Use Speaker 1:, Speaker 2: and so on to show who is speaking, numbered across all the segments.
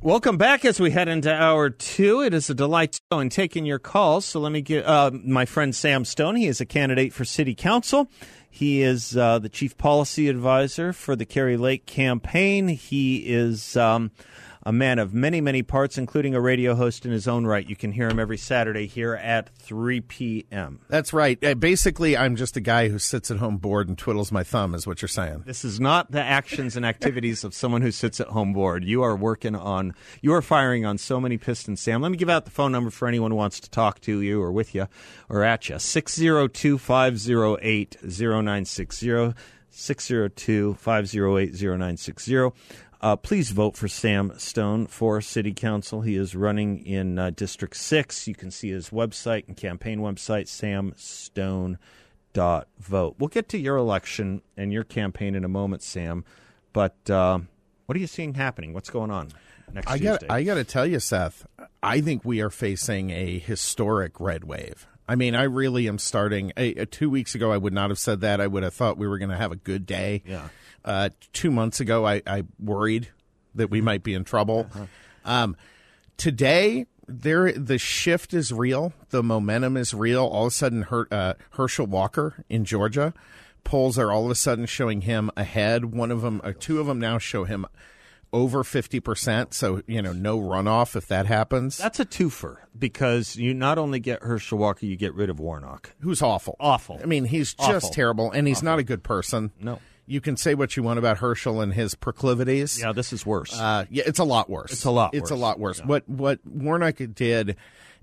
Speaker 1: Welcome back as we head into hour two. It is a delight to go in taking your calls. So let me get uh, my friend Sam Stone. He is a candidate for city council. He is uh, the chief policy advisor for the Kari Lake campaign. He is um, a man of many, many parts, including a radio host in his own right. You can hear him every Saturday here at 3 p.m.
Speaker 2: That's right. Uh, basically, I'm just a guy who sits at home bored and twiddles my thumb, is what you're saying.
Speaker 1: This is not the actions and activities of someone who sits at home bored. You are working on, you are firing on so many pistons, Sam. Let me give out the phone number for anyone who wants to talk to you or with you or at you 602 508 0960. 602 508 0960. Uh, please vote for Sam Stone for City Council. He is running in uh, District 6. You can see his website and campaign website, samstone.vote. We'll get to your election and your campaign in a moment, Sam. But uh, what are you seeing happening? What's going on next
Speaker 2: I
Speaker 1: Tuesday?
Speaker 2: got, I got to tell you, Seth, I think we are facing a historic red wave. I mean, I really am starting. Uh, two weeks ago, I would not have said that. I would have thought we were going to have a good day.
Speaker 1: Yeah.
Speaker 2: Uh, two months ago, I, I, worried that we might be in trouble.
Speaker 1: Uh-huh.
Speaker 2: Um, today, there the shift is real. The momentum is real. All of a sudden, Her, uh, Herschel Walker in Georgia polls are all of a sudden showing him ahead. One of them, or two of them now show him over 50%. So, you know, no runoff if that happens.
Speaker 1: That's a twofer because you not only get Herschel Walker, you get rid of Warnock.
Speaker 2: Who's awful.
Speaker 1: Awful.
Speaker 2: I mean, he's just terrible, and he's not a good person.
Speaker 1: No.
Speaker 2: You can say what you want about Herschel and his proclivities.
Speaker 1: Yeah, this is worse.
Speaker 2: Uh, yeah, it's a lot worse.
Speaker 1: It's a lot
Speaker 2: It's a
Speaker 1: worse.
Speaker 2: lot worse.
Speaker 1: Yeah.
Speaker 2: What what Warnock did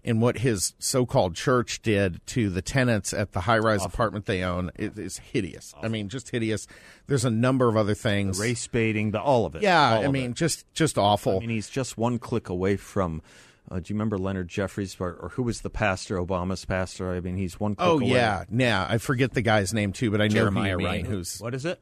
Speaker 2: and what his so-called church did to the tenants at the high-rise apartment they own is, is hideous. I mean, just hideous. There's a number of other things.
Speaker 1: Race baiting, the all of it.
Speaker 2: yeah,
Speaker 1: All
Speaker 2: I mean,
Speaker 1: it.
Speaker 2: just just awful.
Speaker 1: I mean, he's just one click away from. Uh, do you remember Leonard Jeffries, or, or who was the pastor, Obama's pastor? I mean, he's one click
Speaker 2: oh
Speaker 1: away.
Speaker 2: yeah, yeah. I forget the guy's name too, but I know
Speaker 3: Jeremiah
Speaker 2: who you.
Speaker 3: Wright.
Speaker 2: Who's
Speaker 1: What is it?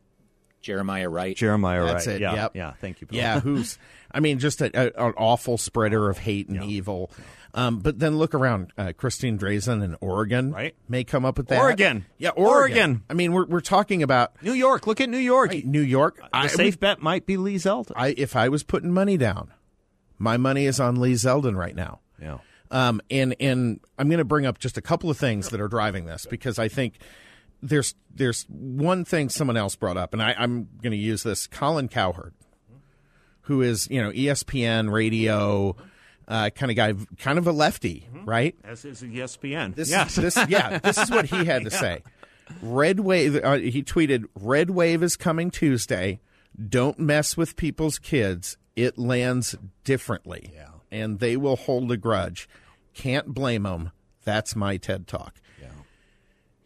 Speaker 3: Jeremiah Wright.
Speaker 1: Jeremiah
Speaker 2: That's
Speaker 1: Wright.
Speaker 2: it,
Speaker 1: Yeah,
Speaker 2: yep.
Speaker 1: yeah. Thank you. Bill.
Speaker 2: Yeah, who's I mean, just a, a, an awful spreader of hate and evil. Um, but then look around, uh, Christine Drazan in Oregon,
Speaker 1: Right.
Speaker 2: May come up with that.
Speaker 1: Oregon.
Speaker 2: yeah, Oregon.
Speaker 1: Oregon.
Speaker 2: I mean, we're we're talking about
Speaker 1: New York. Look at New York.
Speaker 2: right, New York.
Speaker 1: the
Speaker 2: I
Speaker 1: safe bet might be Lee Zeldin.
Speaker 2: I if I was putting money down, my money is on Lee Zeldin right now.
Speaker 1: yeah.
Speaker 2: Um, and and I'm going to bring up just a couple of things that are driving this because I think there's there's one thing someone else brought up, and I, I'm going to use this. Colin Cowherd, who is you know ESPN radio uh, kind of guy, kind of a lefty, right?
Speaker 1: As is ESPN.
Speaker 2: This,
Speaker 1: yes.
Speaker 2: this, yeah, this is what he had to say. Red wave. Uh, he tweeted, "Red wave is coming Tuesday. Don't mess with people's kids. It lands differently, yeah. and they will hold a grudge. Can't blame them. That's my TED talk.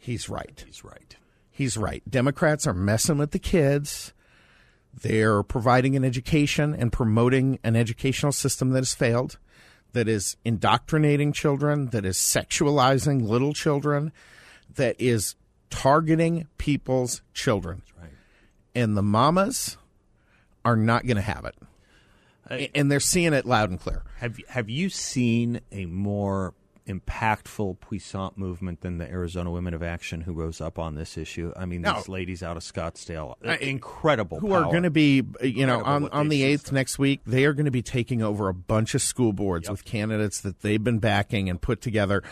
Speaker 2: He's right.
Speaker 1: He's right.
Speaker 2: He's right. Democrats are messing with the kids. They're providing an education and promoting an educational system that has failed, that is indoctrinating children, that is sexualizing little children, that is targeting people's children.
Speaker 1: right.
Speaker 2: And the mamas are not going to have it. A- and they're seeing it loud and clear.
Speaker 1: Have Have you seen a more impactful puissant movement than the Arizona Women of Action who rose up on this issue? I mean,
Speaker 2: No.
Speaker 1: these ladies out of Scottsdale,
Speaker 2: I-
Speaker 1: incredible.
Speaker 2: who are going to be, you know, on, on the 8th next week, they are going to be taking over a bunch of school boards with candidates that they've been backing and put together.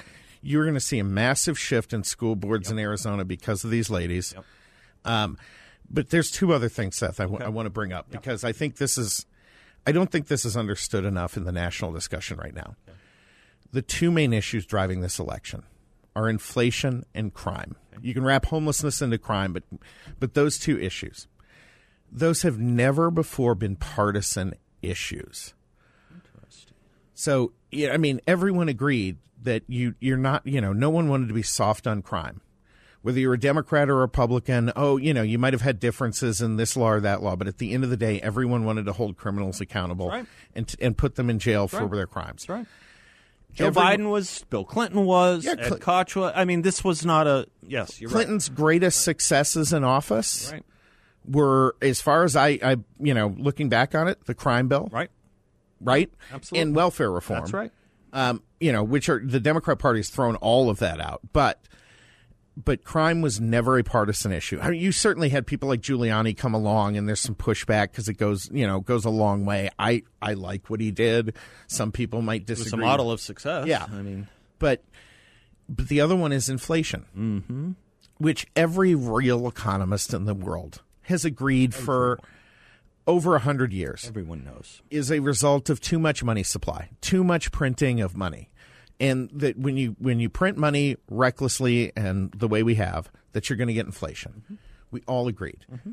Speaker 2: You're going to see a massive shift in school boards in Arizona because of these ladies. Um, but there's two other things, Seth, I want to bring up because I think this is, I don't think this is understood enough in the national discussion right now. The two main issues driving this election are inflation and crime. You can wrap homelessness into crime, but but those two issues, those have never before been partisan issues. Interesting. So, yeah, I mean, everyone agreed that you you're not, you know, no one wanted to be soft on crime. whether you're a Democrat or a Republican, oh, you know, you might have had differences in this law or that law, but at the end of the day, everyone wanted to hold criminals accountable
Speaker 1: right.
Speaker 2: and and put them in jail for
Speaker 1: right.
Speaker 2: their crimes.
Speaker 1: That's right. Joe
Speaker 2: Every-
Speaker 1: Biden was, Bill Clinton was,
Speaker 2: Yeah,
Speaker 1: Ed Koch was. I mean, this was not a yes. You're
Speaker 2: Clinton's greatest successes in office
Speaker 1: right.
Speaker 2: were, as far as I, I, you know, looking back on it, the crime bill,
Speaker 1: Right.
Speaker 2: right,
Speaker 1: Absolutely.
Speaker 2: and welfare reform.
Speaker 1: That's right.
Speaker 2: um, you know, which are the Democrat Party's thrown all of that out, but but crime was never a partisan issue. I mean, you certainly had people like Giuliani come along, and there's some pushback because it goes, you know, goes a long way. I I like what he did. Some people might disagree.
Speaker 1: a model of success.
Speaker 2: Yeah.
Speaker 1: I mean,
Speaker 2: but but the other one is inflation, mm-hmm. which every real economist in the world has agreed for over a hundred years
Speaker 1: everyone knows.
Speaker 2: is a result of too much money supply, too much printing of money. And that when you when you print money recklessly and the way we have, that you're going to get inflation. Mm-hmm. We all agreed. Mm-hmm.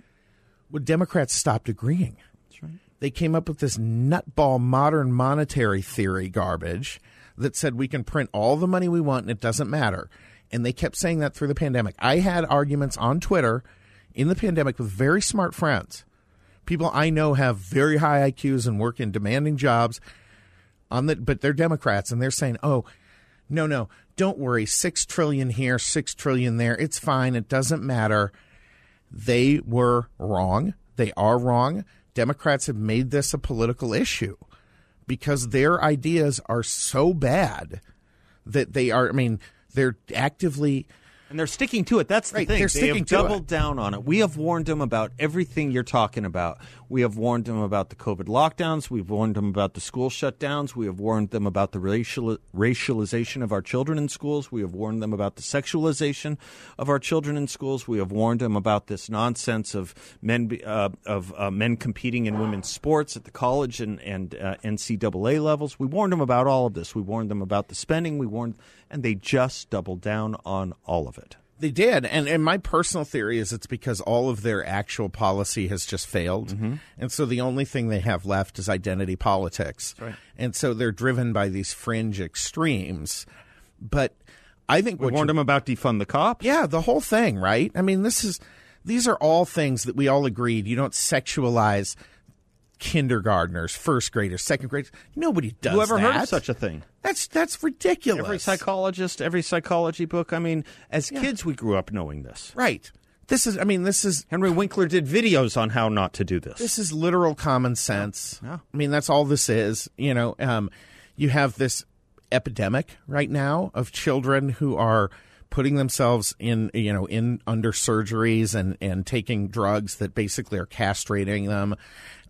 Speaker 2: Well, Democrats stopped agreeing.
Speaker 1: That's right.
Speaker 2: They came up with this nutball modern monetary theory garbage that said we can print all the money we want and it doesn't matter. And they kept saying that through the pandemic. I had arguments on Twitter in the pandemic with very smart friends. People I know have very high IQs and work in demanding jobs on the but they're Democrats and they're saying, "Oh, no, no, don't worry. 6 trillion here, 6 trillion there. It's fine. It doesn't matter." They were wrong. They are wrong. Democrats have made this a political issue because their ideas are so bad that they are I mean, they're actively
Speaker 1: And they're sticking to it. That's the
Speaker 2: Right,
Speaker 1: thing.
Speaker 2: they're
Speaker 1: they
Speaker 2: sticking
Speaker 1: have
Speaker 2: to it.
Speaker 1: doubled down on it. We have warned them about everything you're talking about. We have warned them about the COVID lockdowns. We've warned them about the school shutdowns. We have warned them about the racial, racialization of our children in schools. We have warned them about the sexualization of our children in schools. We have warned them about this nonsense of men be- uh, of uh, men competing in women's sports at the college and and uh, NCAA levels. We warned them about all of this. We warned them about the spending. We warned, and they just doubled down on all of it.
Speaker 2: They did, and and my personal theory is it's because all of their actual policy has just failed,
Speaker 1: Mm-hmm.
Speaker 2: and so the only thing they have left is identity politics,
Speaker 1: right.
Speaker 2: and so they're driven by these fringe extremes. But I think
Speaker 1: We
Speaker 2: what
Speaker 1: warned them about defund the cops.
Speaker 2: yeah, the whole thing, right? I mean, this is these are all things that we all agreed. You don't sexualize kindergartners, first graders, second graders. Nobody does.
Speaker 1: Whoever heard of such a thing?
Speaker 2: That's that's ridiculous.
Speaker 1: Every psychologist, every psychology book. I mean, as kids, we grew up knowing this.
Speaker 2: right? This is. I mean, this is
Speaker 1: Henry Winkler did videos on how not to do this.
Speaker 2: This is literal common sense.
Speaker 1: Yeah.
Speaker 2: I mean, that's all this is. You know, um, you have this epidemic right now of children who are putting themselves in, you know, in under surgeries and and taking drugs that basically are castrating them.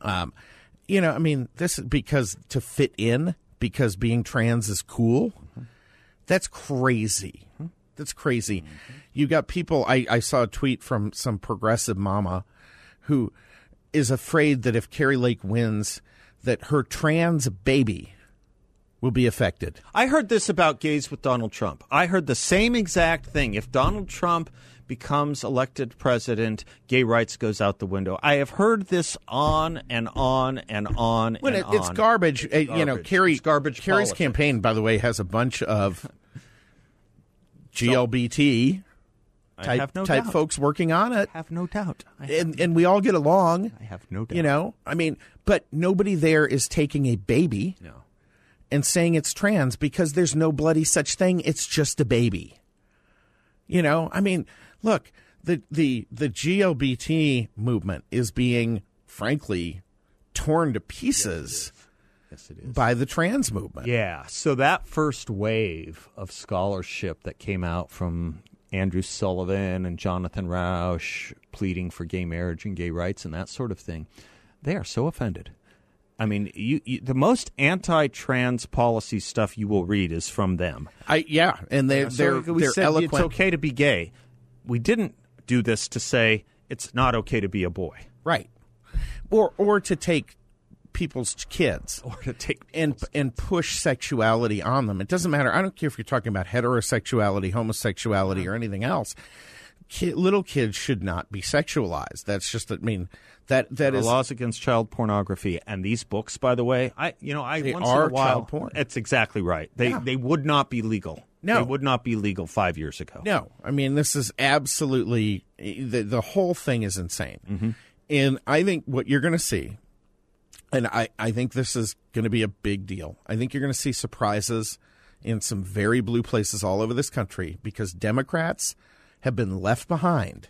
Speaker 2: Um, you know, I mean, this is because to fit in because being trans is cool. That's crazy. That's crazy. You got people. I, I saw a tweet from some progressive mama who is afraid that if Kari Lake wins, that her trans baby will be affected.
Speaker 1: I heard this about gays with Donald Trump. I heard the same exact thing. If Donald Trump becomes elected president, gay rights goes out the window. I have heard this on and on and on
Speaker 2: When
Speaker 1: and
Speaker 2: it, it's
Speaker 1: on.
Speaker 2: garbage, uh, you know.
Speaker 1: Garbage.
Speaker 2: Kari,
Speaker 1: It's garbage
Speaker 2: Kari's
Speaker 1: politics.
Speaker 2: campaign, by the way, has a bunch of GLBT
Speaker 1: I
Speaker 2: type,
Speaker 1: no
Speaker 2: type folks working on it,
Speaker 1: I have no doubt. Have,
Speaker 2: and and we all get along.
Speaker 1: I have no doubt.
Speaker 2: You know, I mean, but nobody there is taking a baby
Speaker 1: no.
Speaker 2: and saying it's trans because there's no bloody such thing. It's just a baby. You know, I mean, look, the the the GLBT movement is being frankly torn to pieces
Speaker 1: Yes, it is.
Speaker 2: by the trans movement.
Speaker 1: Yeah. So that first wave of scholarship that came out from Andrew Sullivan and Jonathan Rauch pleading for gay marriage and gay rights and that sort of thing, they are so offended. I mean, you, you, the most anti-trans policy stuff you will read is from them.
Speaker 2: I yeah, and they
Speaker 1: So
Speaker 2: they're
Speaker 1: we
Speaker 2: they're
Speaker 1: said
Speaker 2: eloquent.
Speaker 1: it's okay to be gay. We didn't do this to say it's not okay to be a boy
Speaker 2: right, or or to take people's kids.
Speaker 1: or to take
Speaker 2: and and push sexuality on them. It doesn't matter. I don't care if you're talking about heterosexuality, homosexuality, uh-huh. or anything else. Ki little kids should not be sexualized. That's just. I mean, That that is
Speaker 1: laws against child pornography, and these books, by the way, I you know I
Speaker 2: They
Speaker 1: once
Speaker 2: are
Speaker 1: in a while.
Speaker 2: child porn.
Speaker 1: That's exactly right. They
Speaker 2: Yeah.
Speaker 1: they would not be legal.
Speaker 2: No.
Speaker 1: they would not be legal five years ago.
Speaker 2: No, I mean this is absolutely eh, the the whole thing is insane, mm-hmm. and I think what you're going to see, and I I think this is going to be a big deal. I think you're going to see surprises in some very blue places all over this country because Democrats have been left behind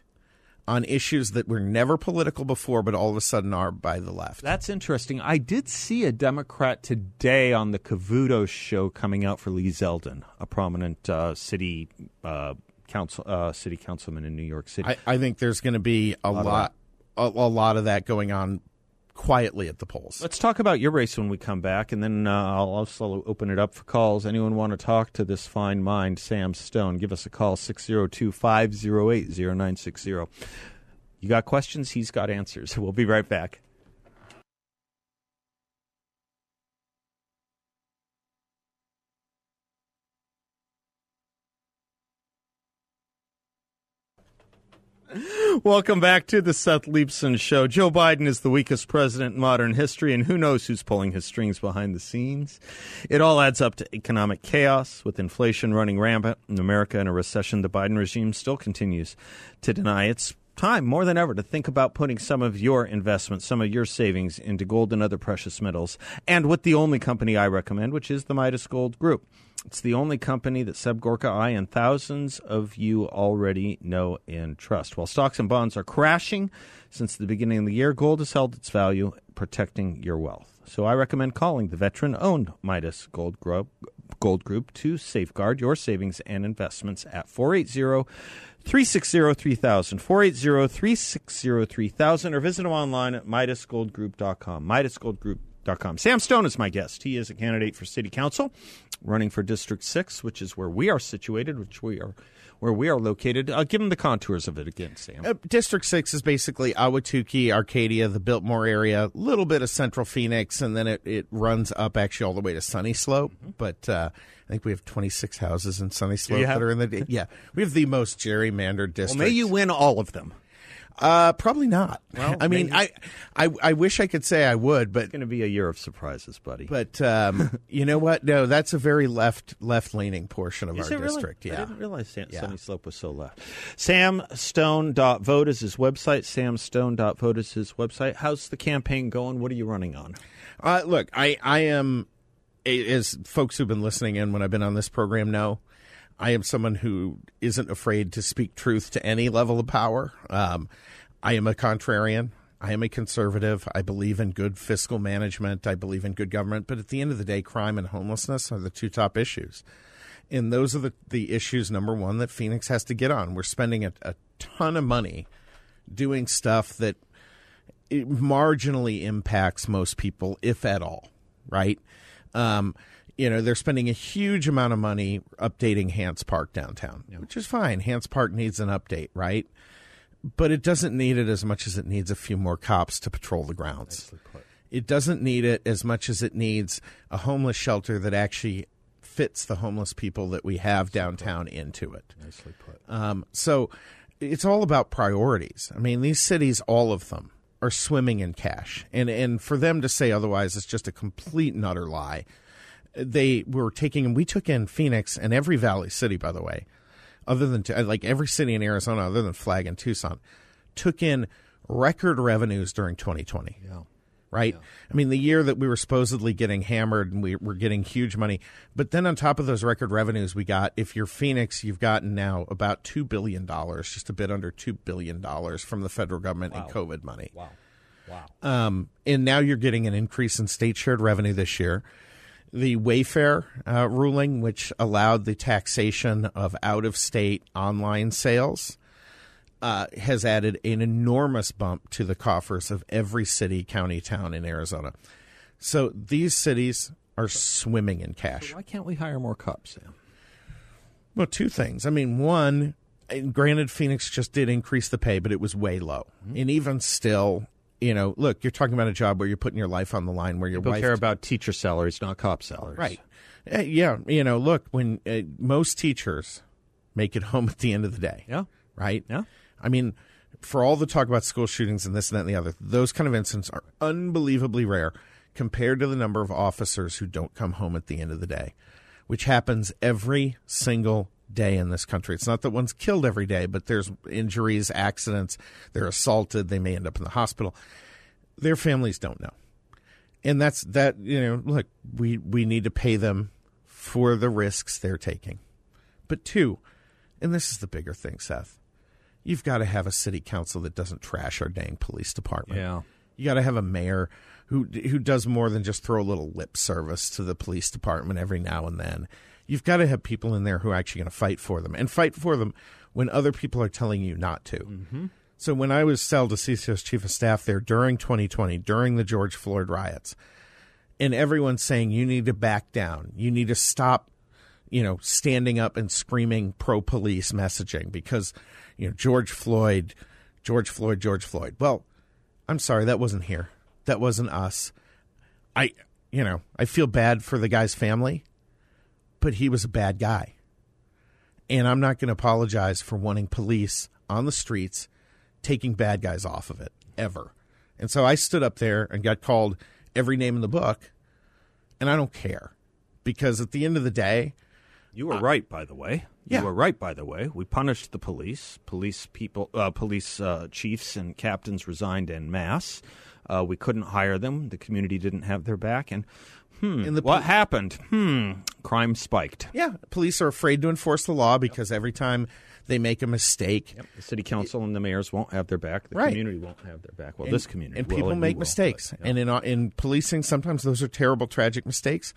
Speaker 2: on issues that were never political before, but all of a sudden are by the left.
Speaker 1: That's interesting. I did see a Democrat today on the Cavuto show coming out for Lee Zeldin, a prominent uh, city uh, council uh, city councilman in New York City.
Speaker 2: I, I think there's going to be a, lot, a, a lot of that going on quietly at the polls.
Speaker 1: Let's talk about your race when we come back, and then uh, I'll also open it up for calls. Anyone want to talk to this fine mind, Sam Stone? Give us a call, 602 508 0960. You got questions? He's got answers. We'll be right back. Welcome back to the Seth Leibsohn Show. Joe Biden is the weakest president in modern history, and who knows who's pulling his strings behind the scenes. It all adds up to economic chaos, with inflation running rampant in America and a recession. The Biden regime still continues to deny it's time more than ever to think about putting some of your investments, some of your savings into gold and other precious metals, and with the only company I recommend, which is the Midas Gold Group. It's the only company that Seb Gorka, I, and thousands of you already know and trust. While stocks and bonds are crashing since the beginning of the year, gold has held its value, protecting your wealth. So I recommend calling the veteran owned Midas Gold Group, Gold Group to safeguard your savings and investments at 480 360 3000. 480 360 3000 or visit them online at MidasGoldGroup.com. MidasGoldGroup.com. Sam Stone is my guest. He is a candidate for city council, running for District 6, which is where we are situated, which we are where we are located. Uh, give him the contours of it again, Sam.
Speaker 2: Uh, District 6 is basically Ahwatukee, Arcadia, the Biltmore area, a little bit of Central Phoenix, and then it, it runs up actually all the way to Sunny Slope. But uh, I think we have 26 houses in Sunny Slope
Speaker 1: have?
Speaker 2: that are in the. Yeah. We have the most gerrymandered
Speaker 1: Well,
Speaker 2: district.
Speaker 1: may you win all of them.
Speaker 2: Uh, probably not.
Speaker 1: Well,
Speaker 2: I mean, I, I, I wish I could say I would, but
Speaker 1: It's going to be a year of surprises, buddy.
Speaker 2: but um, you know what? No, that's a very left left leaning portion of
Speaker 1: Is
Speaker 2: our
Speaker 1: district. really?
Speaker 2: district.
Speaker 1: I didn't realize San-
Speaker 2: Yeah.
Speaker 1: Sunny Slope was so left. Samstone.vote is his website. Samstone.vote is his website. How's the campaign going? What are you running on?
Speaker 2: Uh, look, I, I am, as folks who've been listening in when I've been on this program know, I am someone who isn't afraid to speak truth to any level of power. Um, I am a contrarian. I am a conservative. I believe in good fiscal management. I believe in good government. But at the end of the day, crime and homelessness are the two top issues. And those are the, the issues, number one, that Phoenix has to get on. We're spending a, a ton of money doing stuff that marginally impacts most people, if at all, right? Um, you know, they're spending a huge amount of money updating Hance Park downtown, which is fine. Hance Park needs an update, right? But it doesn't need it as much as it needs a few more cops to patrol the grounds. It doesn't need it as much as it needs a homeless shelter that actually fits the homeless people that we have downtown into it.
Speaker 1: Nicely put.
Speaker 2: Um, so it's all about priorities. I mean, these cities, all of them, are swimming in cash, and and for them to say otherwise is just a complete and utter lie. They were taking, and we took in Phoenix and every Valley city, by the way, other than like every city in Arizona, other than Flag and Tucson, took in record revenues during 2020
Speaker 1: Yeah.
Speaker 2: right? I mean, the year that we were supposedly getting hammered and we were getting huge money, but then on top of those record revenues, we got if you're Phoenix, you've gotten now about two billion dollars, just a bit under two billion dollars from the federal government in COVID money.
Speaker 1: Wow. Wow.
Speaker 2: Um, and now you're getting an increase in state shared revenue this year. The Wayfair uh, ruling, which allowed the taxation of out of state online sales, uh, has added an enormous bump to the coffers of every city, county, town in Arizona. So these cities are swimming in cash.
Speaker 1: Why can't we hire more cops, Sam?
Speaker 2: Well, two things. I mean, one, granted, Phoenix just did increase the pay, but it was way low. And even still, you know, look, you're talking about a job where you're putting your life on the line, where your
Speaker 1: People
Speaker 2: wife
Speaker 1: care about teacher salaries, not cop salaries.
Speaker 2: Right. Uh, yeah. You know, look, when uh, most teachers make it home at the end of the day.
Speaker 1: Yeah.
Speaker 2: Right.
Speaker 1: Yeah.
Speaker 2: I mean, for all the talk about school shootings and this and that and the other, those kind of incidents are unbelievably rare compared to the number of officers who don't come home at the end of the day, which happens every single day in this country. It's not that one's killed every day, but there's injuries, accidents, they're assaulted, they may end up in the hospital. Their families don't know. And that's that, you know, look, we, we need to pay them for the risks they're taking. But two, and this is the bigger thing, Seth, you've got to have a city council that doesn't trash our dang police department.
Speaker 1: Yeah.
Speaker 2: You got to have a mayor who who does more than just throw a little lip service to the police department every now and then. You've got to have people in there who are actually going to fight for them and fight for them when other people are telling you not to. Mm-hmm. So when I was Sal DiCiccio's chief of staff there during 2020, during the George Floyd riots, and everyone's saying you need to back down, you need to stop, you know, standing up and screaming pro police messaging because, you know, George Floyd, George Floyd, George Floyd. Well, I'm sorry, that wasn't here. That wasn't us. I, you know, I feel bad for the guy's family, but he was a bad guy. And I'm not going to apologize for wanting police on the streets taking bad guys off of it ever. And so I stood up there and got called every name in the book, and I don't care because at the end of the day,
Speaker 1: You were right, by the way. You
Speaker 2: yeah.
Speaker 1: were right, by the way. We punished the police. Police people, uh, police uh, chiefs and captains resigned en masse. Uh, we couldn't hire them. The community didn't have their back. And hmm,
Speaker 2: And the
Speaker 1: what
Speaker 2: pol-
Speaker 1: happened? Hmm, crime spiked.
Speaker 2: yeah, police are afraid to enforce the law because every time they make a mistake,
Speaker 1: The city council and the mayors won't have their back. The
Speaker 2: Right.
Speaker 1: community won't have their back. Well,
Speaker 2: and,
Speaker 1: this community
Speaker 2: and
Speaker 1: will,
Speaker 2: people
Speaker 1: we
Speaker 2: make
Speaker 1: will,
Speaker 2: mistakes.
Speaker 1: but, yeah.
Speaker 2: And in uh, in policing, sometimes those are terrible, tragic mistakes.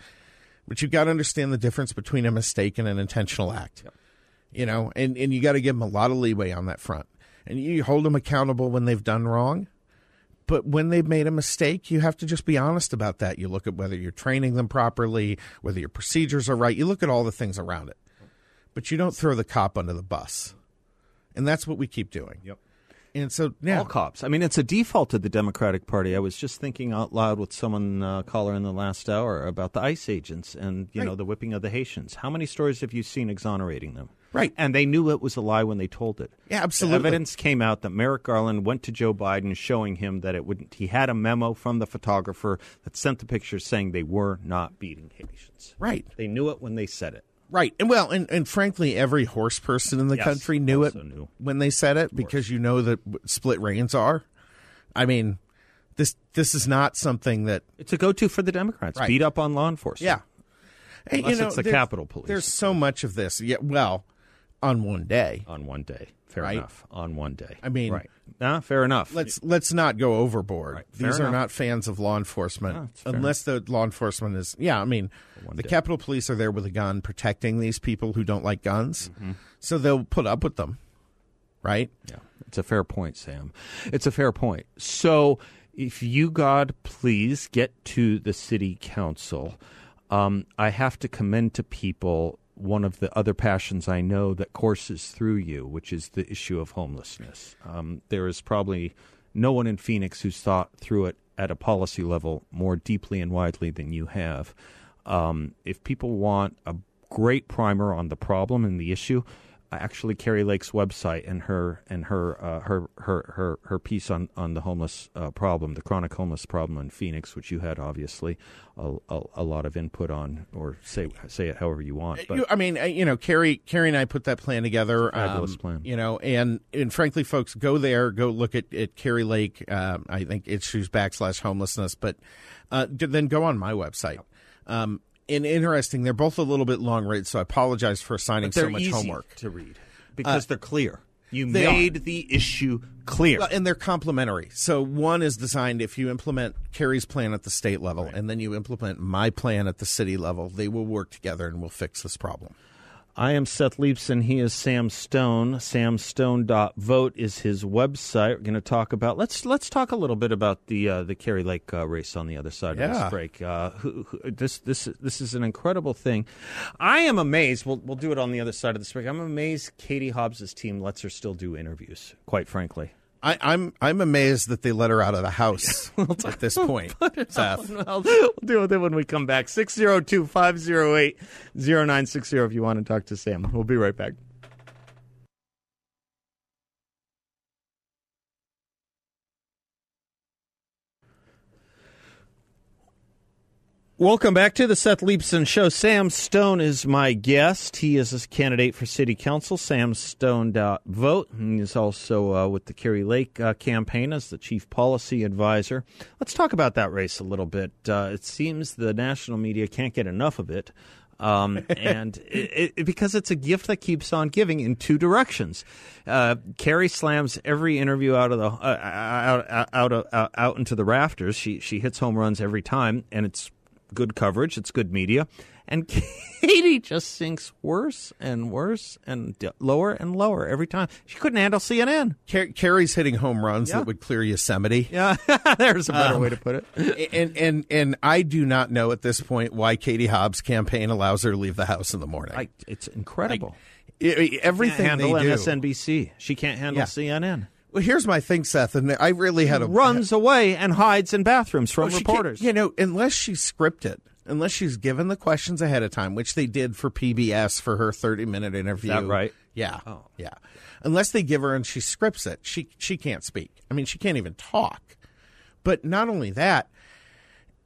Speaker 2: But you've got to understand the difference between a mistake and an intentional act. You know, and and you got to give them a lot of leeway on that front. And you hold them accountable when they've done wrong. But when they've made a mistake, you have to just be honest about that. You look at whether you're training them properly, whether your procedures are right. You look at all the things around it. But you don't throw the cop under the bus. And that's what we keep doing.
Speaker 1: Yep.
Speaker 2: And so now
Speaker 1: All cops. I mean, it's a default to the Democratic Party. I was just thinking out loud with someone uh, caller in the last hour about the ICE agents and you know the whipping of the Haitians. How many stories have you seen exonerating them?
Speaker 2: Right.
Speaker 1: and they knew it was a lie when they told it.
Speaker 2: Yeah,
Speaker 1: The
Speaker 2: absolutely.
Speaker 1: evidence came out that Merrick Garland went to Joe Biden, showing him that it wouldn't. He had a memo from the photographer that sent the pictures saying they were not beating Haitians.
Speaker 2: Right.
Speaker 1: They knew it when they said it.
Speaker 2: Right. And well, and, and frankly, every horse person in the
Speaker 1: Yes,
Speaker 2: country knew it
Speaker 1: knew.
Speaker 2: when they said it because you know that split reins are. I mean, this this is not something that
Speaker 1: It's a go-to for the Democrats.
Speaker 2: Right.
Speaker 1: Beat up on law enforcement.
Speaker 2: yeah.
Speaker 1: Unless it's the Capitol Police.
Speaker 2: There's so much of this. Yeah, well, on one day.
Speaker 1: on one day. Fair
Speaker 2: Right.
Speaker 1: enough. On one day.
Speaker 2: I mean-
Speaker 1: right? Nah, fair enough.
Speaker 2: Let's let's not go overboard.
Speaker 1: Right,
Speaker 2: These are not fans of law enforcement
Speaker 1: No, fair
Speaker 2: unless the law enforcement is Yeah, I mean, the
Speaker 1: day.
Speaker 2: Capitol Police are there with a gun protecting these people who don't like guns.
Speaker 1: Mm-hmm.
Speaker 2: So they'll put up with them. Right?
Speaker 1: Yeah, it's a fair point, Sam. It's a fair point. So, if you, God, please get to the city council, um, I have to commend to people one of the other passions I know that courses through you, which is the issue of homelessness. Um, there is probably no one in Phoenix who's thought through it at a policy level more deeply and widely than you have. Um, if people want a great primer on the problem and the issue, actually Kari Lake's website and her and her uh, her, her her her piece on on the homeless uh, problem, the chronic homeless problem in Phoenix, which you had obviously a, a, a lot of input on, or say say it however you want. But
Speaker 2: You- I mean, uh, you know, Kari, Kari and I put that plan together.
Speaker 1: fabulous
Speaker 2: um,
Speaker 1: plan.
Speaker 2: You know, and and frankly, folks, go there, go look at, at Kari Lake. Um, I think issues backslash homelessness, but uh, then go on my website. Um, and interesting, they're both a little bit long read, so I apologize for assigning so much homework.
Speaker 1: to read uh, because they're clear. You
Speaker 2: they are.
Speaker 1: made the issue clear.
Speaker 2: Well, and they're complementary. So one is designed if you implement Kari's plan at the state level, and then you implement my plan at the city level, they will work together and we'll fix this problem.
Speaker 1: I am Seth Leibsohn. He is Sam Stone. Samstone.vote is his website. We're going to talk about let's let's talk a little bit about the uh, the Kari Lake uh, race on the other side of
Speaker 2: Yeah.
Speaker 1: this break. Uh, who, who, this this this is an incredible thing. I am amazed. We'll we'll do it on the other side of this break. I'm amazed Katie Hobbs's team lets her still do interviews. Quite frankly.
Speaker 2: I, I'm I'm amazed that they let her out of the house at this point. Seth.
Speaker 1: Well, we'll deal with it when we come back. 602 508 0960 if you want to talk to Sam. We'll be right back. Welcome back to the Seth Leibsohn Show. Sam Stone is my guest. He is a candidate for city council. SamStone.vote. He's also uh, with the Kari Lake uh, campaign as the chief policy advisor. Let's talk about that race a little bit. Uh, it seems the national media can't get enough of it. Um, and it, it, because it's a gift that keeps on giving in two directions. Uh, Kari slams every interview out of the uh, out out out, out into the rafters. She she hits home runs every time, and it's good coverage, it's good media. And Katie just sinks worse and worse and lower and lower every time. She couldn't handle CNN.
Speaker 2: Car- Kari's hitting home runs yeah. that would clear Yosemite.
Speaker 1: Yeah, there's a better um, way to put
Speaker 2: it. And and and I do not know at this point why Katie Hobbs' campaign allows her to leave the house in the morning. I,
Speaker 1: it's incredible.
Speaker 2: Like, everything
Speaker 1: handle
Speaker 2: they do.
Speaker 1: MSNBC. She can't handle yeah. CNN.
Speaker 2: Well, here's my thing, Seth, and I really had a
Speaker 1: runs away and hides in bathrooms from well, reporters.
Speaker 2: You know, unless she's scripted, unless she's given the questions ahead of time, which they did for PBS for her 30 minute interview.
Speaker 1: Is that right?
Speaker 2: Yeah. Oh. Yeah. Unless they give her and she scripts it, she she can't speak. I mean, she can't even talk. But not only that,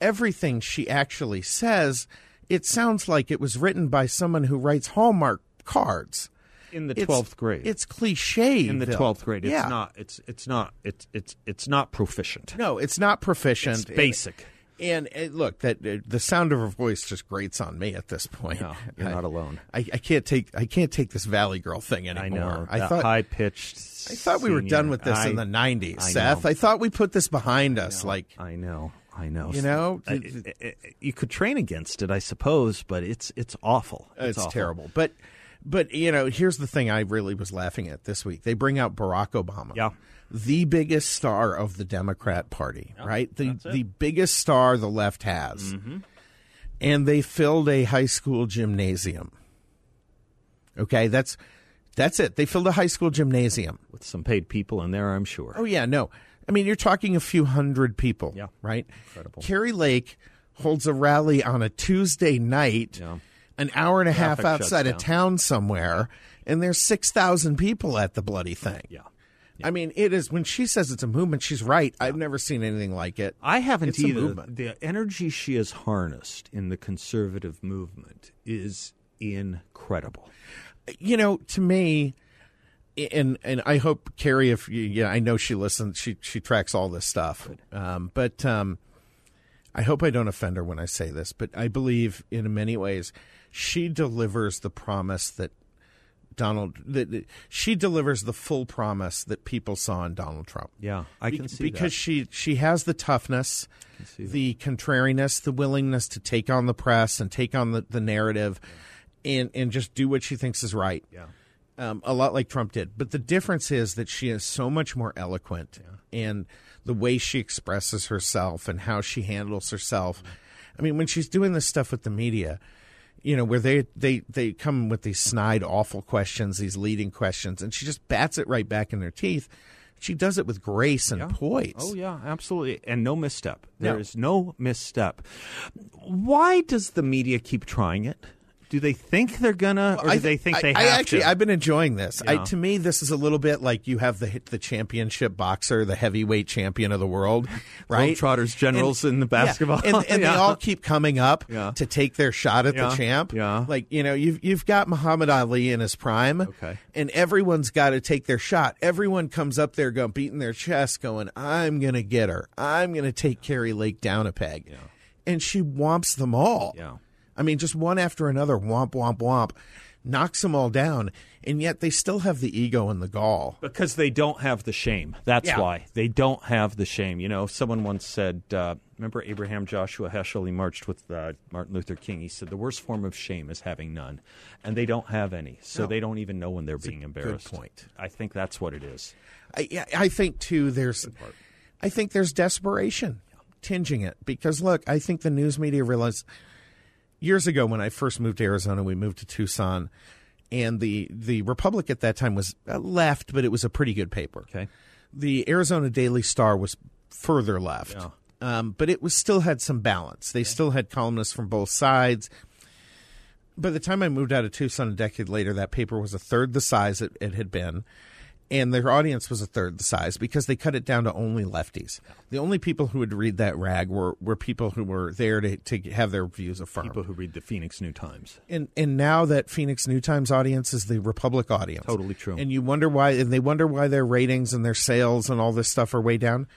Speaker 2: everything she actually says, it sounds like it was written by someone who writes Hallmark cards
Speaker 1: in the twelfth grade.
Speaker 2: It's cliche
Speaker 1: in the twelfth grade. It's yeah. not. It's it's not. It's it's it's not proficient.
Speaker 2: No, it's not proficient.
Speaker 1: It's basic.
Speaker 2: And, and, look, that uh, the sound of her voice just grates on me at this point.
Speaker 1: No, you're I, not alone.
Speaker 2: I, I, can't take I can't take this Valley Girl thing anymore.
Speaker 1: I know.
Speaker 2: I
Speaker 1: thought high pitched.
Speaker 2: I thought we were done with this I, in the '90s, Seth. I thought we put this behind us. Like
Speaker 1: I know. I know.
Speaker 2: You know,
Speaker 1: I, you could train against it, I suppose, but it's it's awful.
Speaker 2: It's,
Speaker 1: it's awful.
Speaker 2: terrible. But but you know, here's the thing I really was laughing at this week. They bring out Barack Obama.
Speaker 1: Yeah.
Speaker 2: The biggest star of the Democrat Party, yeah, right? The the biggest star the left has. Mm-hmm. And they filled a high school gymnasium. Okay, that's that's it. They filled a high school gymnasium
Speaker 1: with some paid people in there, I'm sure.
Speaker 2: Oh yeah, no. I mean, you're talking a few hundred people,
Speaker 1: yeah.
Speaker 2: right?
Speaker 1: Incredible.
Speaker 2: Kari Lake holds a rally on a Tuesday night.
Speaker 1: Yeah
Speaker 2: an hour and a half outside of town somewhere, and there's six thousand people at the bloody thing.
Speaker 1: Yeah.
Speaker 2: yeah. I mean, it is when she says it's a movement. She's right. I've never seen anything like it.
Speaker 1: I haven't it's either. The energy she has harnessed in the conservative movement is incredible.
Speaker 2: You know, to me, and and I hope Kari, if you, yeah, I know she listens. She she tracks all this stuff. Um, but um, I hope I don't offend her when I say this. But I believe in many ways she delivers the promise that Donald that she delivers the full promise that people saw in Donald Trump.
Speaker 1: Yeah, I can see that
Speaker 2: because
Speaker 1: that.
Speaker 2: she she has the toughness, the contrariness, the willingness to take on the press and take on the, the narrative, yeah. and and just do what she thinks is right.
Speaker 1: Yeah.
Speaker 2: Um, a lot like Trump did. But the difference is that she is so much more eloquent yeah. and the way she expresses herself and how she handles herself. Mm-hmm. I mean, when she's doing this stuff with the media, you know, where they, they, they come with these snide, awful questions, these leading questions, and she just bats it right back in their teeth. She does it with grace and
Speaker 1: yeah.
Speaker 2: poise.
Speaker 1: Oh, yeah, absolutely. And no misstep. There no. is no misstep. Why does the media keep trying it? Do they think they're gonna, or do they think I, they have
Speaker 2: I actually,
Speaker 1: to?
Speaker 2: I've been enjoying this. Yeah. I, to me, this is a little bit like you have the the championship boxer, the heavyweight champion of the world, right?
Speaker 1: Trotters generals and, in the basketball,
Speaker 2: yeah. and, and
Speaker 1: yeah.
Speaker 2: they all keep coming up to take their shot at the champ.
Speaker 1: Yeah,
Speaker 2: like you know, you've you've got Muhammad Ali in his prime,
Speaker 1: okay,
Speaker 2: and everyone's got to take their shot. Everyone comes up there, going beating their chest, going, "I'm gonna get her. I'm gonna take Kari Lake down a peg,"
Speaker 1: yeah.
Speaker 2: and she whomps them all.
Speaker 1: Yeah
Speaker 2: I mean, just one after another, womp, womp, womp, knocks them all down, and yet they still have the ego and the gall.
Speaker 1: Because they don't have the shame. That's yeah. why. They don't have the shame. You know, someone once said, uh, remember Abraham Joshua Heschel? He marched with uh, Martin Luther King. He said, the worst form of shame is having none. And they don't have any. So no. they don't even know when they're
Speaker 2: that's
Speaker 1: being embarrassed.
Speaker 2: Good point.
Speaker 1: I think that's what it is.
Speaker 2: I, I think, too, there's. I think there's desperation tinging it because look, I think the news media realized years ago when I first moved to Arizona, we moved to Tucson, and the the Republic at that time was uh, left, but it was a pretty good paper.
Speaker 1: Okay.
Speaker 2: The Arizona Daily Star was further left,
Speaker 1: yeah.
Speaker 2: um, but it was still had some balance. They okay. still had columnists from both sides. By the time I moved out of Tucson a decade later, that paper was a third the size it, it had been, and their audience was a third the size because they cut it down to only lefties. The only people who would read that rag were, were people who were there to, to have their views affirmed.
Speaker 1: People who read the Phoenix New Times.
Speaker 2: And and now that Phoenix New Times audience is the Republic audience.
Speaker 1: Totally true.
Speaker 2: And you wonder why and they wonder why their ratings and their sales and all this stuff are way down.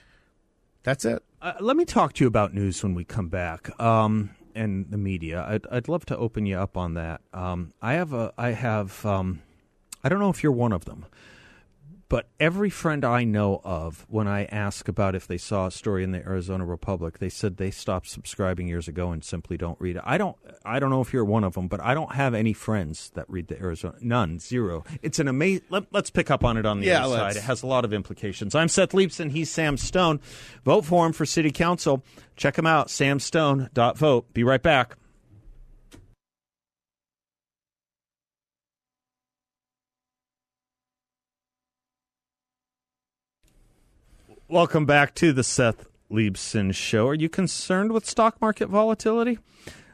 Speaker 2: That's it.
Speaker 1: Uh, let me talk to you about news when we come back. Um, and the media. I'd, I'd love to open you up on that. Um, I have a I have um, I don't know if you're one of them, but every friend I know of, when I ask about if they saw a story in the Arizona Republic, they said they stopped subscribing years ago and simply don't read it. I don't I don't know if you're one of them, but I don't have any friends that read the Arizona. None, zero. It's an amazing. Let, us pick up on it on the
Speaker 2: Yeah,
Speaker 1: other
Speaker 2: let's.
Speaker 1: side. It has a lot of implications. I'm Seth Leibsohn. He's Sam Stone. Vote for him for city council. Check him out, samstone.vote. Be right back. Welcome back to the Seth Leibsohn Show. Are you concerned with stock market volatility?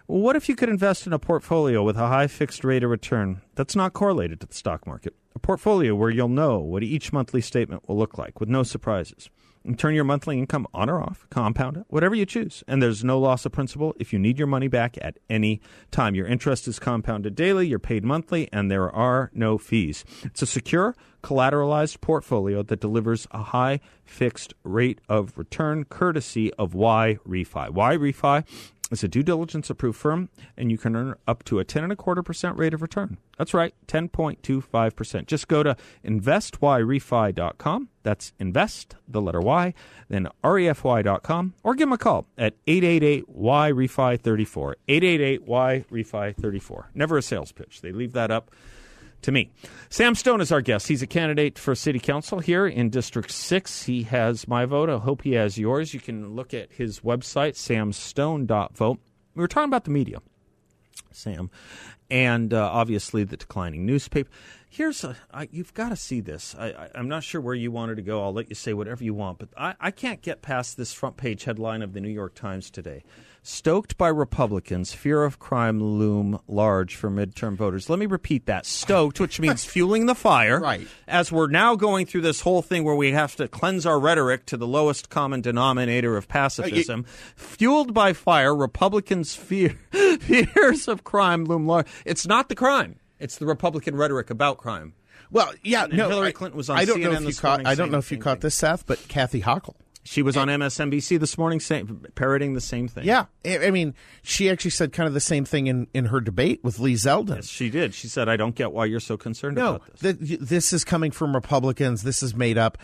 Speaker 1: What if you could invest in a portfolio with a high fixed rate of return that's not correlated to the stock market? A portfolio where you'll know what each monthly statement will look like with no surprises. And turn your monthly income on or off, compound it, whatever you choose. And there's no loss of principal if you need your money back at any time. Your interest is compounded daily, you're paid monthly, and there are no fees. It's a secure, collateralized portfolio that delivers a high fixed rate of return courtesy of Y Refy. Y Refy is a due diligence approved firm, and you can earn up to a ten and a quarter percent rate of return. That's right, ten point two five percent. Just go to investyrefy.com. That's invest the letter Y, then refy.com, or give them a call at 888 Y Refy 34. 888 Y Refy 34. Never a sales pitch. They leave that up to me. Sam Stone is our guest. He's a candidate for city council here in District 6. He has my vote. I hope he has yours. You can look at his website, samstone.vote. We were talking about the media, Sam, and uh, obviously the declining newspaper. Here's a, I, you've got to see this. I, I'm not sure where you wanted to go. I'll let you say whatever you want, but I, I can't get past this front page headline of the New York Times today. Stoked by Republicans, fear of crime loom large for midterm voters. Let me repeat that. Stoked, which means fueling the fire.
Speaker 2: Right.
Speaker 1: As we're now going through this whole thing where we have to cleanse our rhetoric to the lowest common denominator of pacifism. Fueled by fire, Republicans' fear, fears of crime loom large. It's not the crime. It's the Republican rhetoric about crime.
Speaker 2: Well, yeah,
Speaker 1: And
Speaker 2: no.
Speaker 1: Hillary
Speaker 2: I-
Speaker 1: Clinton was on
Speaker 2: I don't know
Speaker 1: CNN
Speaker 2: if you caught. I don't know if you caught
Speaker 1: thing.
Speaker 2: this, Seth, but Kathy Hochul.
Speaker 1: She was on MSNBC this morning saying, parroting the same thing.
Speaker 2: Yeah, I mean, she actually said kind of the same thing in, in her debate with Lee Zeldin.
Speaker 1: Yes, she did. She said, I don't get why you're so concerned
Speaker 2: no,
Speaker 1: about this.
Speaker 2: th- this is coming from Republicans. This is made up.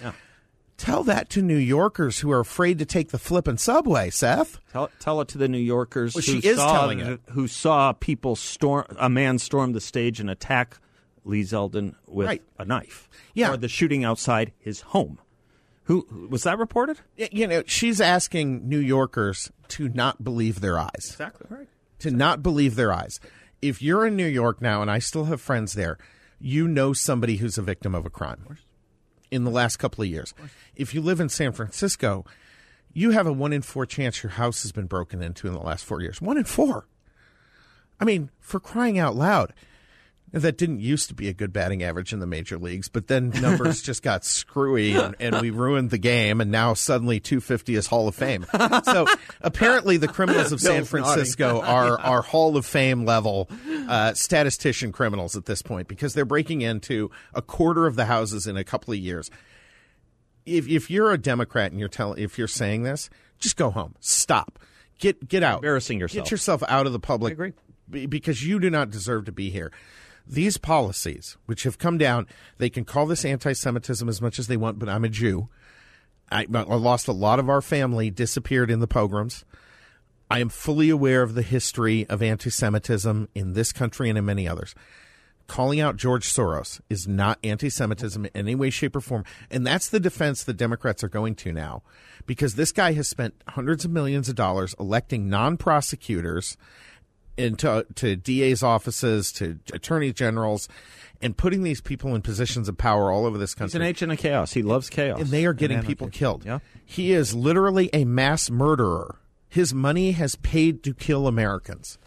Speaker 2: Tell that to New Yorkers who are afraid to take the flippin' subway, Seth.
Speaker 1: Tell, tell it to the New Yorkers
Speaker 2: Well,
Speaker 1: who
Speaker 2: she is
Speaker 1: saw
Speaker 2: telling
Speaker 1: the-
Speaker 2: it.
Speaker 1: who saw people storm a man storm the stage and attack Lee Zeldin with
Speaker 2: Right.
Speaker 1: a knife.
Speaker 2: Yeah.
Speaker 1: or the shooting outside his home. Who was that reported?
Speaker 2: You know, she's asking New Yorkers to not believe their eyes.
Speaker 1: Exactly right.
Speaker 2: to not believe their eyes. If you're in New York now, and I still have friends there, you know somebody who's a victim of a crime of in the last couple of years. Of If you live in San Francisco, you have a one in four chance your house has been broken into in the last four years. One in four. I mean, for crying out loud. That didn't used to be a good batting average in the major leagues, but then numbers just got screwy and, and we ruined the game, and now suddenly 250 is Hall of Fame. So apparently, the criminals of San Francisco are, are Hall of Fame level uh, statistician criminals at this point because they're breaking into a quarter of the houses in a couple of years. If, if you're a Democrat and you're telling, if you're saying this, just go home. Stop. Get get out.
Speaker 1: Embarrassing yourself.
Speaker 2: Get yourself out of the public.
Speaker 1: I agree.
Speaker 2: Because you do not deserve to be here. These policies, which have come down, they can call this anti-Semitism as much as they want, but I'm a Jew. I, I lost a lot of our family, disappeared in the pogroms. I am fully aware of the history of anti Semitism in this country and in many others. Calling out George Soros is not anti Semitism in any way, shape, or form. And that's the defense the Democrats are going to now because this guy has spent hundreds of millions of dollars electing non prosecutors into to DA's offices, to attorney generals, and putting these people in positions of power all over this country.
Speaker 1: He's an agent of chaos. He loves chaos.
Speaker 2: and they are getting people killed.
Speaker 1: Yeah.
Speaker 2: He is literally a mass murderer. His money has paid to kill Americans.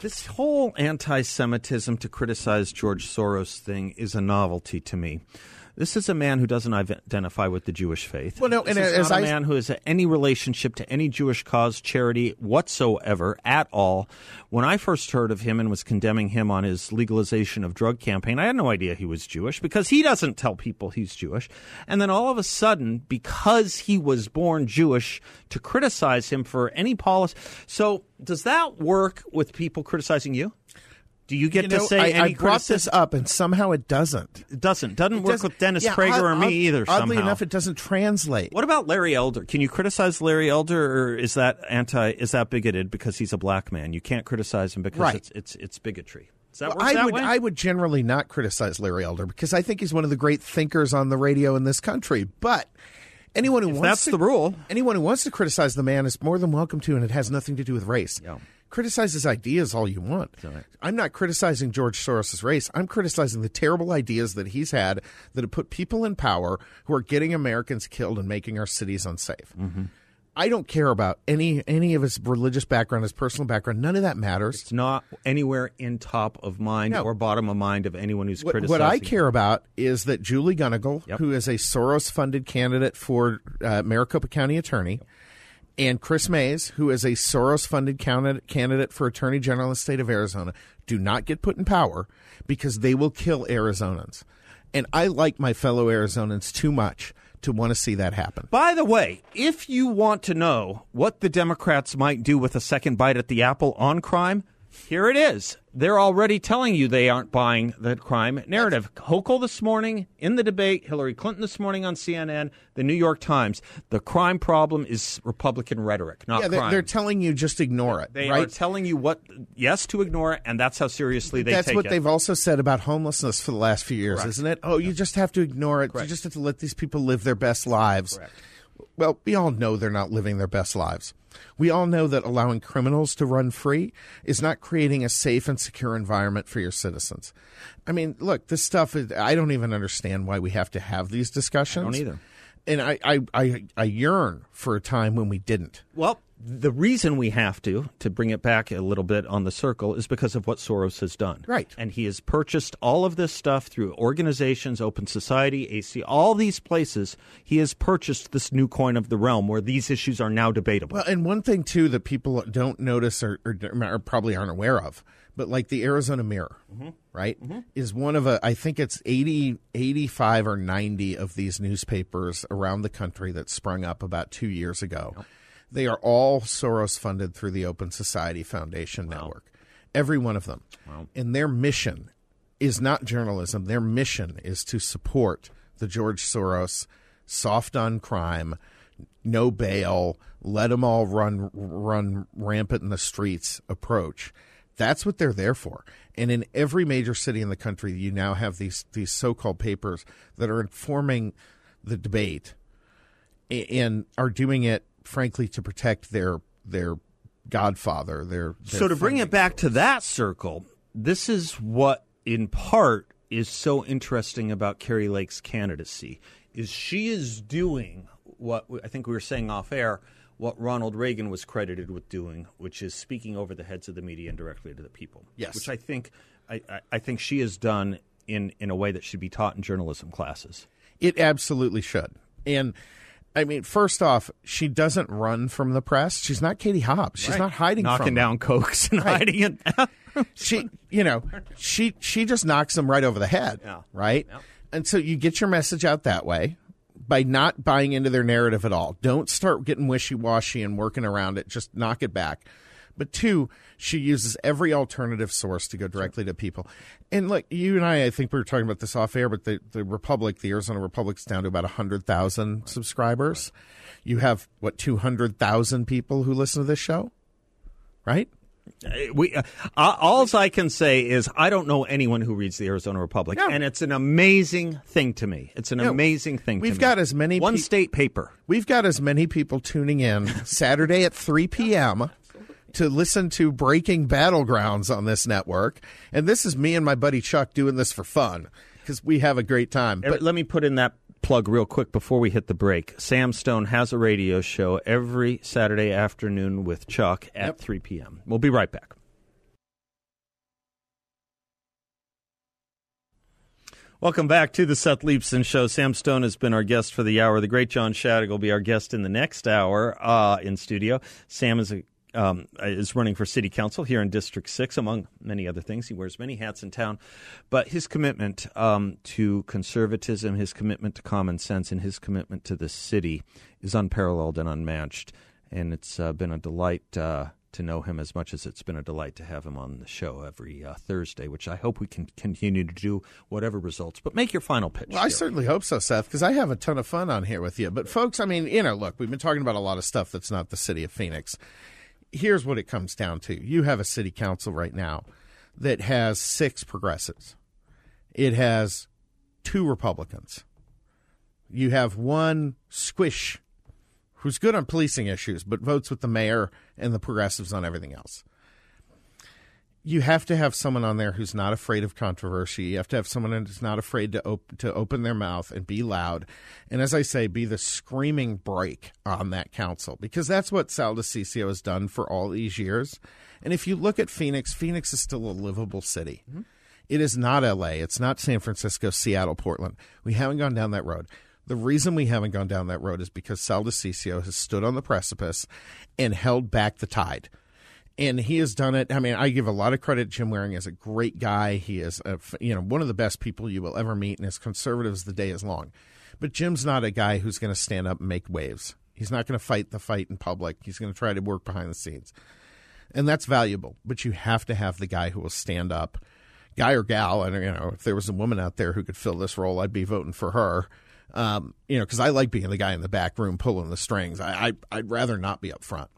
Speaker 1: This whole anti Semitism to criticize George Soros thing is a novelty to me. This is a man who doesn't identify with the Jewish faith.
Speaker 2: Well, no,
Speaker 1: this
Speaker 2: and
Speaker 1: is
Speaker 2: as
Speaker 1: not a
Speaker 2: I-
Speaker 1: man who has any relationship to any Jewish cause, charity whatsoever at all. When I first heard of him and was condemning him on his legalization of drug campaign, I had no idea he was Jewish because he doesn't tell people he's Jewish. And then all of a sudden, because he was born Jewish, to criticize him for any policy. So, does that work with people criticizing you? Do you get
Speaker 2: You
Speaker 1: to
Speaker 2: know,
Speaker 1: say
Speaker 2: I, I brought this up, and somehow it doesn't.
Speaker 1: It doesn't. Doesn't work
Speaker 2: Doesn't-
Speaker 1: with Dennis
Speaker 2: yeah,
Speaker 1: Prager
Speaker 2: odd-
Speaker 1: or me
Speaker 2: odd-
Speaker 1: either.
Speaker 2: Oddly
Speaker 1: somehow.
Speaker 2: enough, it doesn't translate.
Speaker 1: What about Larry Elder? Can you criticize Larry Elder, or is that anti? Is that bigoted because he's a black man? You can't criticize him because
Speaker 2: Right.
Speaker 1: it's it's it's bigotry.
Speaker 2: Well, I would
Speaker 1: way?
Speaker 2: I would generally not criticize Larry Elder because I think he's one of the great thinkers on the radio in this country. But anyone who wants
Speaker 1: that's
Speaker 2: to,
Speaker 1: the rule.
Speaker 2: anyone who wants to criticize the man is more than welcome to, and it has nothing to do with race.
Speaker 1: Yeah.
Speaker 2: Criticize his ideas all you want. I'm not criticizing George Soros' race. I'm criticizing the terrible ideas that he's had that have put people in power who are getting Americans killed and making our cities unsafe.
Speaker 1: Mm-hmm.
Speaker 2: I don't care about any any of his religious background, his personal background. None of that matters.
Speaker 1: It's not anywhere in top of mind
Speaker 2: No.
Speaker 1: or bottom of mind of anyone who's
Speaker 2: What,
Speaker 1: criticizing.
Speaker 2: what I care about is that Julie Gunnigle,
Speaker 1: Yep.
Speaker 2: who is a Soros funded candidate for uh, Maricopa County Attorney, and Kris Mayes, who is a Soros funded candidate, for Attorney General in the state of Arizona, do not get put in power because they will kill Arizonans. And I like my fellow Arizonans too much to want to see that happen.
Speaker 1: By the way, if you want to know what the Democrats might do with a second bite at the apple on crime, here it is. They're already telling you they aren't buying the crime narrative. Hochul this morning in the debate, Hillary Clinton this morning on CNN, the New York Times. The crime problem is Republican rhetoric, not
Speaker 2: Yeah, they're,
Speaker 1: crime.
Speaker 2: they're telling you just ignore it.
Speaker 1: they
Speaker 2: right?
Speaker 1: are telling you what yes to ignore it, and that's how seriously they
Speaker 2: That's
Speaker 1: take it.
Speaker 2: That's what they've also said about homelessness for the last few years, isn't it? Oh, you just have to ignore it. You just have to let these people live their best lives. Well, we all know they're not living their best lives. We all know that allowing criminals to run free is not creating a safe and secure environment for your citizens. I mean, look, this stuff is, I don't even understand why we have to have these discussions.
Speaker 1: I don't either.
Speaker 2: And I, I, I, I yearn for a time when we didn't.
Speaker 1: Well, the reason we have to, to bring it back a little bit on the circle, is because of what Soros has done.
Speaker 2: Right.
Speaker 1: And he has purchased all of this stuff through organizations, Open Society, AC, all these places. He has purchased this new coin of the realm where these issues are now debatable.
Speaker 2: Well, and one thing too that people don't notice or, or, or probably aren't aware of, but like the Arizona Mirror, mm-hmm. right, mm-hmm. is one of a I think it's 80, 85 or ninety of these newspapers around the country that sprung up about two years ago. They are all Soros funded through the Open Society Foundation network, every one of them, Wow. and their mission is not journalism. Their mission is to support the George Soros soft on crime, no bail, let them all run run rampant in the streets approach. That's what they're there for. And in every major city in the country, you now have these these so-called papers that are informing the debate and are doing it, frankly, to protect their their godfather. Their, their
Speaker 1: so to bring it back to that circle, this is what, in part, is so interesting about Kari Lake's candidacy is she is doing what I think we were saying off air, what Ronald Reagan was credited with doing, which is speaking over the heads of the media and directly to the people.
Speaker 2: Yes.
Speaker 1: which I think I, I, think she has done in in a way that should be taught in journalism classes.
Speaker 2: It absolutely should. And I mean, first off, she doesn't run from the press. She's not Katie Hobbs. She's not hiding
Speaker 1: knocking
Speaker 2: from them.
Speaker 1: down cokes and
Speaker 2: Right.
Speaker 1: hiding it.
Speaker 2: She, you know, she she just knocks them right over the head,
Speaker 1: Yeah.
Speaker 2: right? And so you get your message out that way by not buying into their narrative at all. Don't start getting wishy washy and working around it. Just knock it back. But two, she uses every alternative source to go directly to people. And look, you and I, I think we were talking about this off air, but the, the Republic, the Arizona Republic's down to about 100,000 subscribers. You have, what, 200,000 people who listen to this show? Right?
Speaker 1: We uh, all I can say is I don't know anyone who reads the Arizona Republic,
Speaker 2: No.
Speaker 1: and it's an amazing thing to me. It's an
Speaker 2: No,
Speaker 1: amazing thing.
Speaker 2: we've
Speaker 1: to me.
Speaker 2: got as many
Speaker 1: one
Speaker 2: pe-
Speaker 1: state paper.
Speaker 2: We've got as many people tuning in Saturday at 3 p.m. to listen to Breaking Battlegrounds on this network. And this is me and my buddy Chuck doing this for fun because we have a great time.
Speaker 1: But let me put in that plug real quick before we hit the break. Sam Stone has a radio show every Saturday afternoon with Chuck at 3 p.m. We'll be right back. Welcome back to the Seth Leibsohn Show. Sam Stone has been our guest for the hour. The great John Shadegg will be our guest in the next hour uh, in studio. Sam is a um, is running for city council here in District 6, among many other things. He wears many hats in town. But his commitment um, to conservatism, his commitment to common sense, and his commitment to the city is unparalleled and unmatched. And it's uh, been a delight uh, to know him as much as it's been a delight to have him on the show every uh, Thursday, which I hope we can continue to do, whatever results. But make your final pitch.
Speaker 2: Well, I certainly hope so, Seth, because I have a ton of fun on here with you. But, folks, I mean, you know, look, we've been talking about a lot of stuff that's not the city of Phoenix here's what it comes down to. You have a city council right now that has six progressives, it has two Republicans, you have one squish who's good on policing issues but votes with the mayor and the progressives on everything else you have to have someone on there who's not afraid of controversy. You have to have someone who's not afraid to op- to open their mouth and be loud. And as I say, be the screaming brake on that council because that's what Sal has done for all these years. And if you look at Phoenix, Phoenix is still a livable city. Mm-hmm. It is not LA. It's not San Francisco, Seattle, Portland. We haven't gone down that road. The reason we haven't gone down that road is because Sal has stood on the precipice and held back the tide and he has done it. I mean, I give a lot of credit. Jim Waring is a great guy. He is, a, you know, one of the best people you will ever meet, and as conservative as the day is long. But Jim's not a guy who's going to stand up and make waves. He's not going to fight the fight in public. He's going to try to work behind the scenes, and that's valuable. But you have to have the guy who will stand up, guy or gal. And you know, if there was a woman out there who could fill this role, I'd be voting for her. Um, you know, because I like being the guy in the back room pulling the strings. I, I I'd rather not be up front.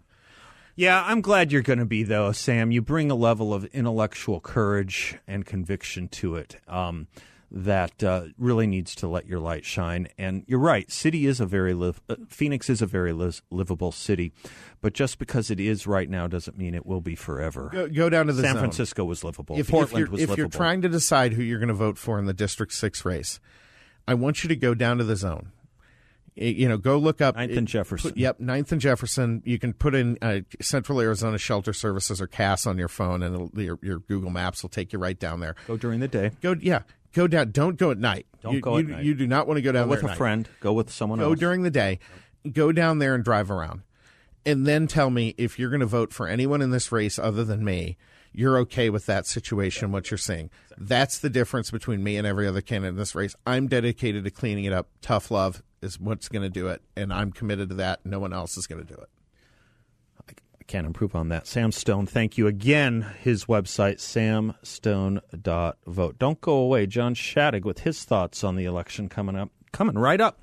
Speaker 1: Yeah, I'm glad you're going to be, though, Sam. You bring a level of intellectual courage and conviction to it um, that uh, really needs to let your light shine. And you're right, city is a very uh, Phoenix is a very li- livable city, but just because it is right now doesn't mean it will be forever.
Speaker 2: Go, go down to the
Speaker 1: San
Speaker 2: zone.
Speaker 1: Francisco was livable.
Speaker 2: If,
Speaker 1: Portland
Speaker 2: if
Speaker 1: was
Speaker 2: if
Speaker 1: livable.
Speaker 2: you're trying to decide who you're going to vote for in the District Six race, I want you to go down to the zone you know, go look up
Speaker 1: Ninth and Jefferson.
Speaker 2: Put, yep, Ninth and Jefferson. You can put in uh, Central Arizona Shelter Services or CAS on your phone, and your, your, Google Maps will take you right down there.
Speaker 1: Go during the day.
Speaker 2: Go, yeah, go down. Don't go at night.
Speaker 1: Don't
Speaker 2: you,
Speaker 1: go
Speaker 2: you,
Speaker 1: at night.
Speaker 2: You do not want to go down
Speaker 1: go with
Speaker 2: a
Speaker 1: night. friend. Go with someone
Speaker 2: go
Speaker 1: else.
Speaker 2: Go during the day. Go down there and drive around, and then tell me if you're going to vote for anyone in this race other than me you're okay with that situation, what you're seeing. That's the difference between me and every other candidate in this race. I'm dedicated to cleaning it up. Tough love is what's going to do it, and I'm committed to that. No one else is going to do it.
Speaker 1: I can't improve on that. Sam Stone, thank you again. His website, samstone.vote. Don't go away. John Shadegg with his thoughts on the election coming up. Coming right up.